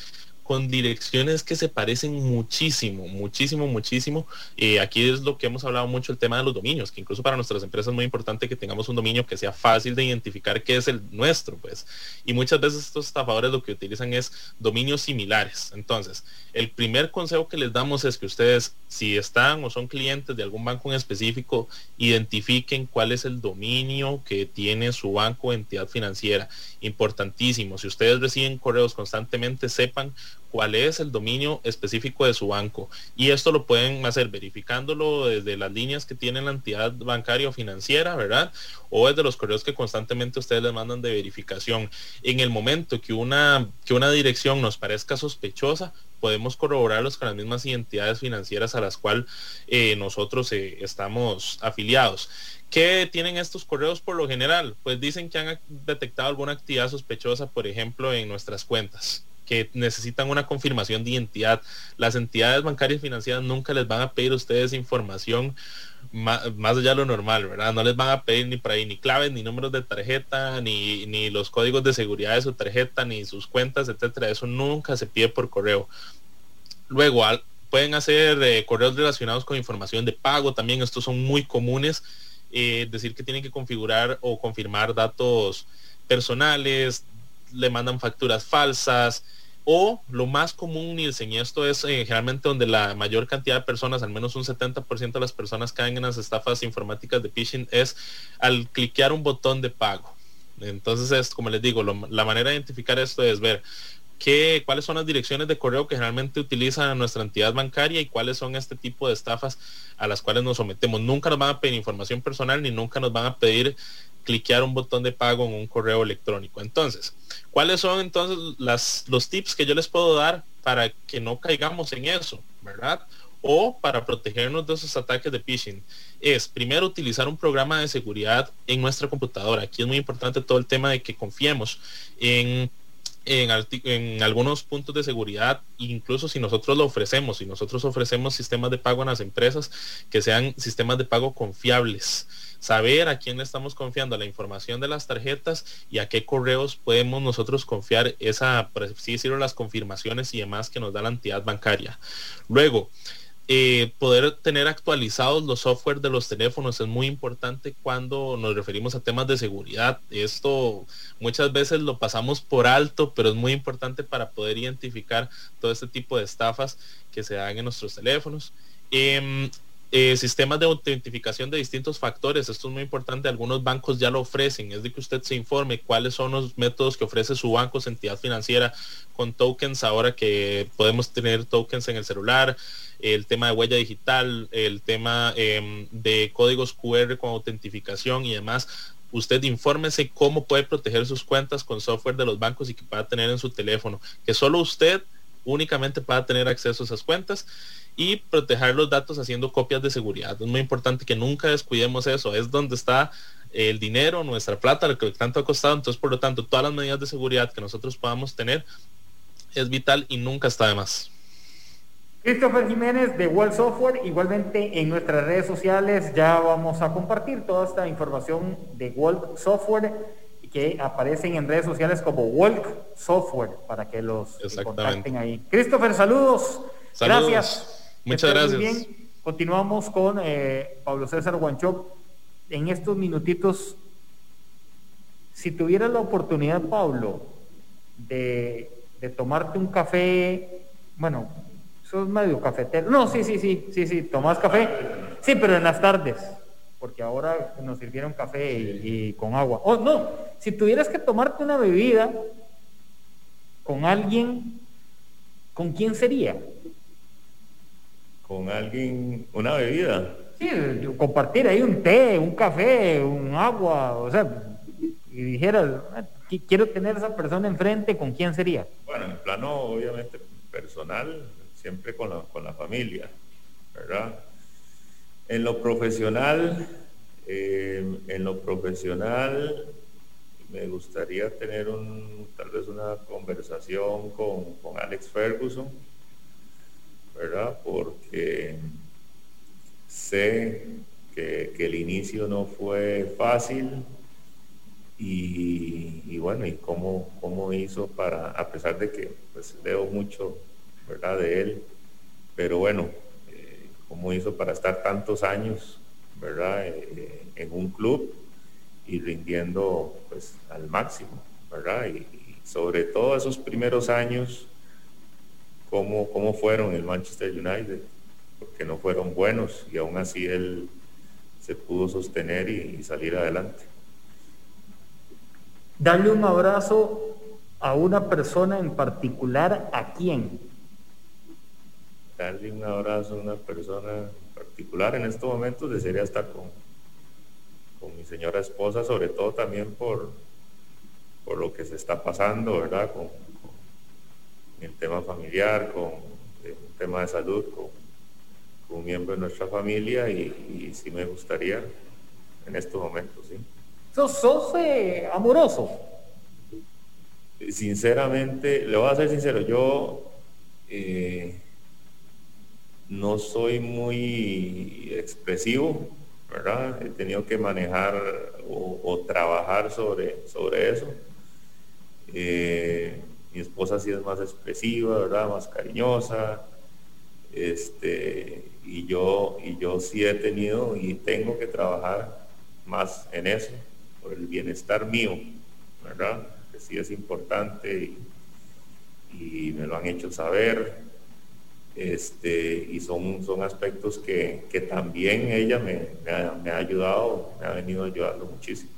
con direcciones que se parecen muchísimo, muchísimo, muchísimo. y aquí es lo que hemos hablado mucho, el tema de los dominios, que incluso para nuestras empresas es muy importante que tengamos un dominio que sea fácil de identificar que es el nuestro, pues. Y muchas veces estos estafadores lo que utilizan es dominios similares. Entonces, el primer consejo que les damos es que ustedes, si están o son clientes de algún banco en específico, identifiquen cuál es el dominio que tiene su banco entidad financiera. Importantísimo. Si ustedes reciben correos constantemente, sepan cuál es el dominio específico de su banco. Y esto lo pueden hacer verificándolo desde las líneas que tiene la entidad bancaria o financiera, ¿verdad? O desde los correos que constantemente ustedes les mandan de verificación. En el momento que una, que una dirección nos parezca sospechosa, podemos corroborarlos con las mismas identidades financieras a las cuales eh, nosotros eh, estamos afiliados. ¿Qué tienen estos correos por lo general? Pues dicen que han detectado alguna actividad sospechosa, por ejemplo, en nuestras cuentas que necesitan una confirmación de identidad. Las entidades bancarias financieras nunca les van a pedir a ustedes información más, allá de lo normal, ¿verdad? No les van a pedir ni por ahí ni claves, ni números de tarjeta, ni, ni los códigos de seguridad de su tarjeta, ni sus cuentas, etcétera. Eso nunca se pide por correo. Luego, pueden hacer eh, correos relacionados con información de pago también. Estos son muy comunes. Eh, decir que tienen que configurar o confirmar datos personales, le mandan facturas falsas, o lo más común, Nielsen, y esto es eh, generalmente donde la mayor cantidad de personas, al menos un 70% de las personas caen en las estafas informáticas de phishing, es al cliquear un botón de pago. Entonces es, como les digo, la manera de identificar esto es ver qué, cuáles son las direcciones de correo que generalmente utiliza nuestra entidad bancaria y cuáles son este tipo de estafas a las cuales nos sometemos. Nunca nos van a pedir información personal ni nunca nos van a pedir cliquear un botón de pago en un correo electrónico. Entonces, ¿cuáles son entonces las, los tips que yo les puedo dar para que no caigamos en eso, verdad? O para protegernos de esos ataques de phishing. Es primero utilizar un programa de seguridad en nuestra computadora. Aquí es muy importante todo el tema de que confiemos en en, algunos puntos de seguridad, incluso si nosotros lo ofrecemos, si nosotros ofrecemos sistemas de pago en las empresas, que sean sistemas de pago confiables saber a quién le estamos confiando la información de las tarjetas y a qué correos podemos nosotros confiar esa, por las confirmaciones y demás que nos da la entidad bancaria. Luego, eh, poder tener actualizados los software de los teléfonos es muy importante cuando nos referimos a temas de seguridad. Esto muchas veces lo pasamos por alto, pero es muy importante para poder identificar todo este tipo de estafas que se dan en nuestros teléfonos. Em, eh, sistemas de autentificación de distintos factores. Esto es muy importante. Algunos bancos ya lo ofrecen. Es de que usted se informe cuáles son los métodos que ofrece su banco, su entidad financiera, con tokens. Ahora que podemos tener tokens en el celular, el tema de huella digital, el tema em, de códigos QR con autentificación y demás. Usted infórmese cómo puede proteger sus cuentas con software de los bancos y que pueda tener en su teléfono. Que solo usted únicamente para tener acceso a esas cuentas y proteger los datos haciendo copias de seguridad. Es muy importante que nunca descuidemos eso. Es donde está el dinero, nuestra plata, lo que tanto ha costado. Entonces, por lo tanto, todas las medidas de seguridad que nosotros podamos tener es vital y nunca está de más. Christopher Jiménez de Wall Software, igualmente en nuestras redes sociales ya vamos a compartir toda esta información de Walk Software que aparecen en redes sociales como Walk Software para que los contacten ahí. Christopher, saludos. Gracias. Muchas gracias. Continuamos con eh, Pablo César Guanchop. En estos minutitos, si tuvieras la oportunidad, Pablo, de, de tomarte un café, bueno, sos medio cafetero. No, sí, sí, sí, sí, sí, tomás café. Sí, pero en las tardes, porque ahora nos sirvieron café y, con agua. Oh, no, si tuvieras que tomarte una bebida con alguien, ¿con quién sería? Con alguien, una bebida. Sí, compartir ahí un té, un café, un agua, o sea, y dijeras, ah, quiero tener a esa persona enfrente, ¿con quién sería? Bueno, en plano obviamente personal, siempre con la, con la familia, ¿verdad? En lo profesional, eh, en lo profesional me gustaría tener un, tal vez una conversación con, Alex Ferguson, ¿verdad? Porque sé que, el inicio no fue fácil y, bueno, y cómo, cómo hizo para, a pesar de que pues leo mucho ¿verdad? De él. Pero bueno, cómo hizo para estar tantos años, ¿verdad? Eh, en un club y rindiendo pues al máximo, ¿verdad? Y, sobre todo esos primeros años, cómo, cómo fueron el Manchester United, porque no fueron buenos y aún así él se pudo sostener y salir adelante. Darle un abrazo a una persona en particular, ¿a quién? Darle un abrazo a una persona particular en estos momentos desearía estar con, con mi señora esposa, sobre todo también por, por lo que se está pasando, ¿verdad? Con, el tema familiar, con el tema de salud, con, un miembro de nuestra familia y, y, sí me gustaría en estos momentos, ¿sí? ¿Sos, sos eh, amoroso? Sinceramente, le voy a ser sincero, yo... Eh, no soy muy expresivo, ¿verdad? He tenido que manejar o, trabajar sobre, sobre eso. Eh, mi esposa sí es más expresiva, ¿verdad? Más cariñosa. Este, y yo, y yo sí he tenido y tengo que trabajar más en eso, por el bienestar mío, ¿verdad? Que sí es importante y me lo han hecho saber este, y son, son aspectos que, también ella me, ha, ayudado, me ha venido ayudando muchísimo.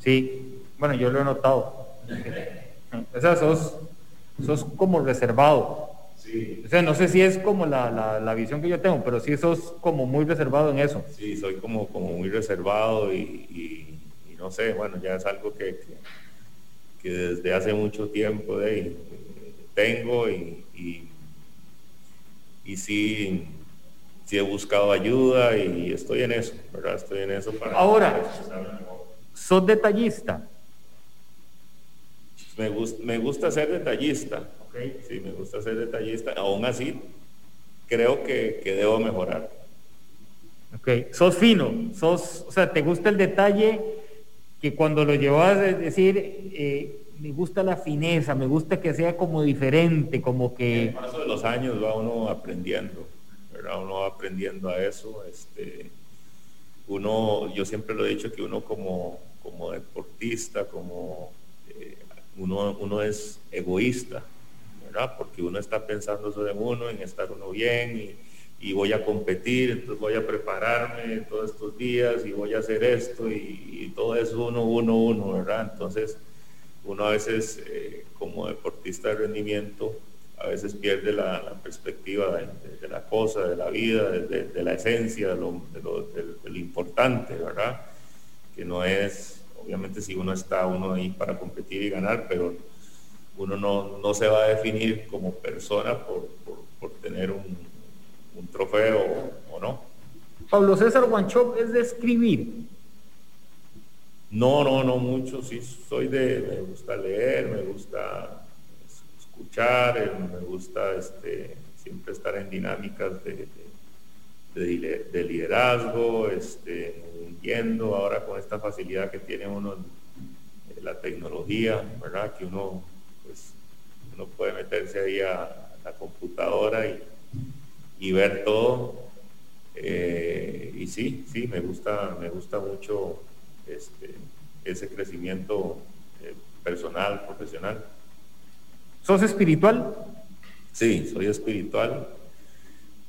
Sí, bueno, yo lo he notado. O sea, sos, sos como reservado. O sea, no sé si es como la, visión que yo tengo, pero sí sos como muy reservado en eso. Sí, soy como, como muy reservado y, no sé, bueno, ya es algo que, que, desde hace mucho tiempo de, tengo y, y sí, sí he buscado ayuda y estoy en eso, ¿verdad? Estoy en eso para... Ahora, ¿sos detallista? Me, me gusta ser detallista. Sí, me gusta ser detallista. Aún así, creo que, que debo mejorar. Ok, sos fino, sos, o sea, te gusta el detalle que cuando lo llevas a decir, eh, me gusta la fineza, me gusta que sea como diferente, como que... En paso de los años va uno aprendiendo, ¿verdad? Uno va aprendiendo a eso. Este, uno, yo siempre lo he dicho que uno como, como deportista, como eh, uno, uno es egoísta, ¿verdad? Porque uno está pensando sobre uno, en estar uno bien y, voy a competir, entonces voy a prepararme todos estos días y voy a hacer esto y, y todo es uno, uno, uno, ¿verdad? Entonces uno a veces eh, como deportista de rendimiento a veces pierde la, perspectiva de, la cosa, de la vida, de, la esencia, de lo, importante, ¿verdad? Que no es, obviamente si uno está uno ahí para competir y ganar, pero, uno no, se va a definir como persona por, tener un, trofeo o no. Pablo César Guanchop es de escribir. No, no, no mucho, sí, soy de, me gusta leer, me gusta escuchar, eh, me gusta este, siempre estar en dinámicas de, de, liderazgo, este, viendo ahora con esta facilidad que tiene uno la tecnología, ¿verdad? Que uno, pues, uno puede meterse ahí a la computadora y, ver todo. Eh, y sí, sí, me gusta, me gusta mucho este, ese crecimiento eh, personal, profesional. ¿Sos espiritual? Sí, soy espiritual.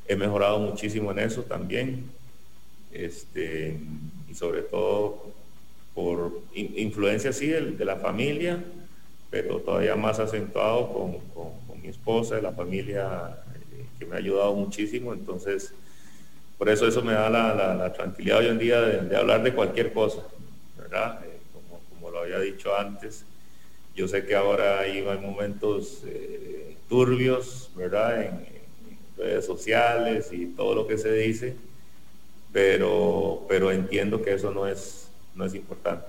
He mejorado muchísimo en eso también. Este, y sobre todo por influencia sí de, la familia, pero todavía más acentuado con, mi esposa, de la familia eh, que me ha ayudado muchísimo. Entonces, por eso eso me da la, tranquilidad hoy en día de, hablar de cualquier cosa, ¿verdad? Eh, como, lo había dicho antes, yo sé que ahora hay, momentos eh, turbios, ¿verdad? En, redes sociales y todo lo que se dice, pero, pero entiendo que eso no es no es importante.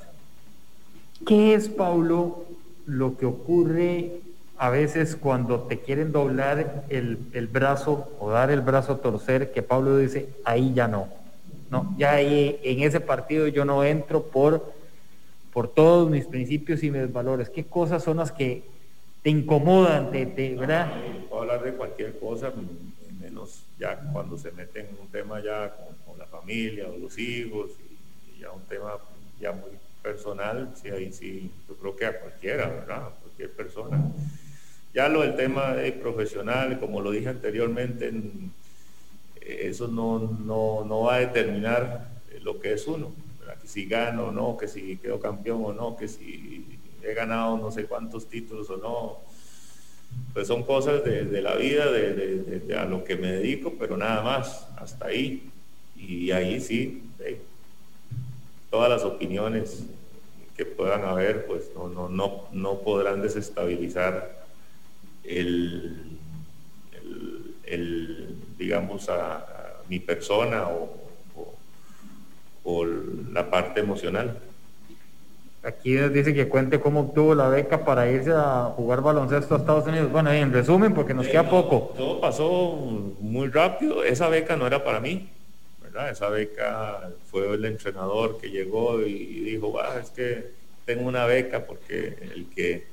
¿Qué es, Paulo, lo que ocurre a veces cuando te quieren doblar el, brazo o dar el brazo a torcer, que Pablo dice, ahí ya no. No, ya ahí en ese partido yo no entro por, por todos mis principios y mis valores. ¿Qué cosas son las que te incomodan, te, ¿verdad? puedo hablar de cualquier cosa, menos ya cuando se mete en un tema ya con, la familia o los hijos, y ya un tema ya muy personal, sí, ahí sí, yo creo que a cualquiera, ¿verdad? A cualquier persona. Ya lo del tema de profesional, como lo dije anteriormente, eso no, no, va a determinar lo que es uno, que si gano o no, que si quedo campeón o no, que si he ganado no sé cuántos títulos o no. Pues son cosas de, la vida, de, a lo que me dedico, pero nada más, hasta ahí. Y ahí sí, todas las opiniones que puedan haber, pues no, no, no, no podrán desestabilizar el, el, digamos, a, mi persona o, o, la parte emocional. Aquí dice que cuente cómo obtuvo la beca para irse a jugar baloncesto a Estados Unidos. Bueno, en resumen, porque nos queda poco. Todo pasó muy rápido. Esa beca no era para mí. Esa beca fue el entrenador que llegó y dijo, ah, es que tengo una beca porque el que,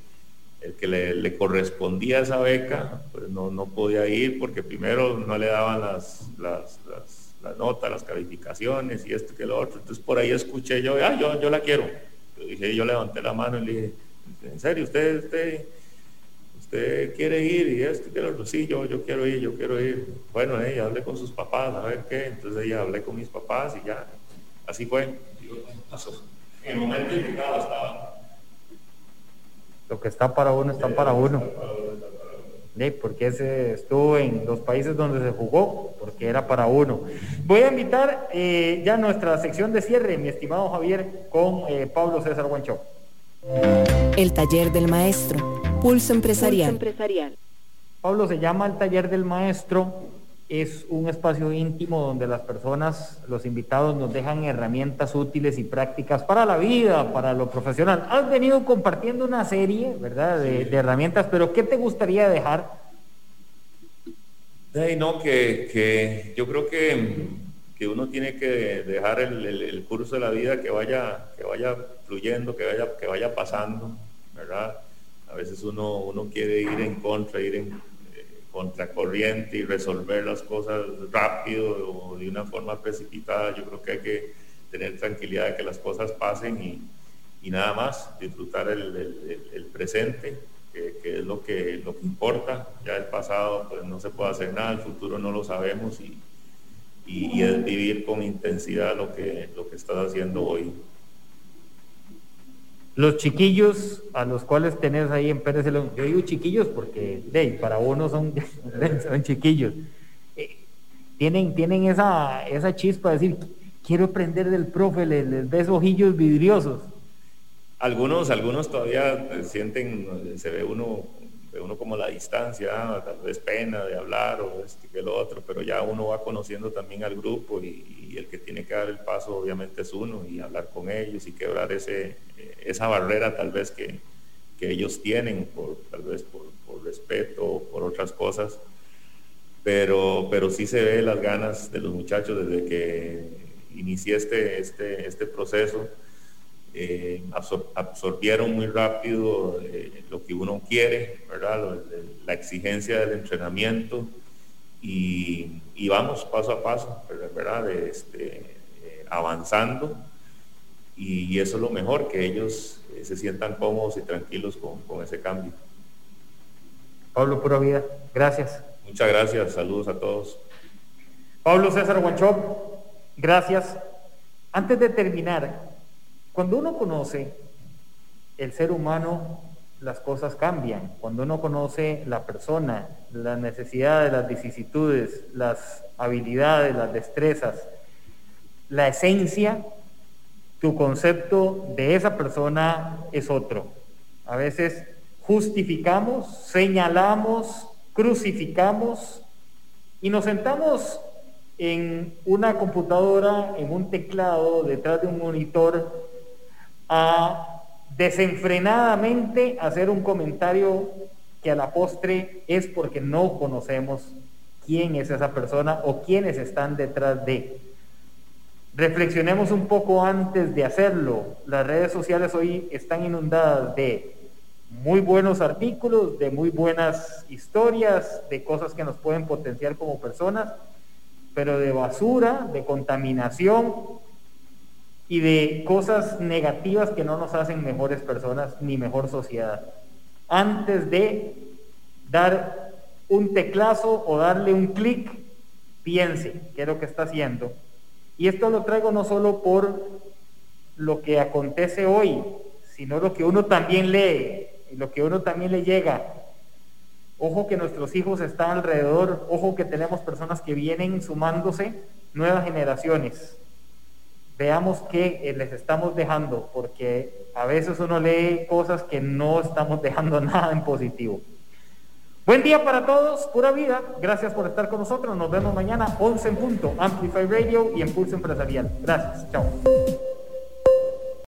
el que le, correspondía esa beca, pues no, no, podía ir porque primero no le daban las, las, las, notas, las calificaciones y esto que lo otro. Entonces por ahí escuché yo, ah, yo, yo la quiero. Dije, yo levanté la mano y le dije, ¿en serio? ¿Usted, usted usted quiere ir y esto y lo sí, yo, yo quiero ir, yo quiero ir. Bueno, ella hablé con sus papás, a ver qué. Entonces ella hablé con mis papás y ya, así fue. En el momento indicado estaba. Lo que está para uno está para uno. porque ese estuvo en los países donde se jugó, porque era para uno. Voy a invitar eh, ya nuestra sección de cierre, mi estimado Javier, con eh, Pablo César Guancho. El taller del maestro Pulso empresarial. Pablo, se llama el taller del maestro. Es un espacio íntimo donde las personas, los invitados nos dejan herramientas útiles y prácticas para la vida, para lo profesional. Has venido compartiendo una serie, ¿verdad?, de, herramientas, pero ¿qué te gustaría dejar? no, que, yo creo que, que, uno tiene que dejar el, curso de la vida que vaya, que vaya fluyendo, que vaya, que vaya pasando, ¿verdad? A veces uno, uno quiere ir en contra, ir en contracorriente y resolver las cosas rápido o de una forma precipitada. Yo creo que hay que tener tranquilidad de que las cosas pasen y, nada más, disfrutar el, presente, que, es lo que, lo que importa. Ya el pasado pues no se puede hacer nada, el futuro no lo sabemos y, y, es vivir con intensidad lo que, lo que estás haciendo hoy. Los chiquillos a los cuales tenés ahí en Pérez yo digo chiquillos porque de, para uno son, son chiquillos. Eh, tienen, tienen esa, esa chispa de decir, quiero aprender del profe, les, ves ojillos vidriosos. Algunos, algunos todavía sienten, se ve uno, uno como la distancia, ah, tal vez pena de hablar o este que el otro, pero ya uno va conociendo también al grupo y, el que tiene que dar el paso obviamente es uno y hablar con ellos y quebrar ese, esa barrera tal vez que, ellos tienen, por, tal vez por, por respeto o por otras cosas. Pero, pero sí se ve las ganas de los muchachos desde que inicié este, este, este proceso eh, absorbieron muy rápido eh, lo que uno quiere, ¿verdad? la exigencia del entrenamiento y, vamos paso a paso, ¿verdad? Este, eh, avanzando y, eso es lo mejor, que ellos se sientan cómodos y tranquilos con, ese cambio. Pablo Pura Vida, gracias. Muchas gracias, saludos a todos. Pablo César Guanchop, gracias. Antes de terminar, cuando uno conoce el ser humano, las cosas cambian. Cuando uno conoce la persona, las necesidades, las vicisitudes, las habilidades, las destrezas, la esencia, tu concepto de esa persona es otro. A veces justificamos, señalamos, crucificamos y nos sentamos en una computadora, en un teclado, detrás de un monitor a desenfrenadamente hacer un comentario que a la postre es porque no conocemos quién es esa persona o quiénes están detrás de. Reflexionemos un poco antes de hacerlo. Las redes sociales hoy están inundadas de muy buenos artículos, de muy buenas historias, de cosas que nos pueden potenciar como personas, pero de basura, de contaminación, y de cosas negativas que no nos hacen mejores personas ni mejor sociedad. Antes de dar un teclazo o darle un clic, piense qué es lo que está haciendo. Y esto lo traigo no solo por lo que acontece hoy, sino lo que uno también lee lo que uno también le llega. Ojo que nuestros hijos están alrededor, ojo que tenemos personas que vienen sumándose, nuevas generaciones veamos qué eh, les estamos dejando, porque a veces uno lee cosas que no estamos dejando nada en positivo. Buen día para todos, pura vida. Gracias por estar con nosotros. Nos vemos mañana 11 en punto, Amplify Radio y Impulso Empresarial. Gracias. Chao.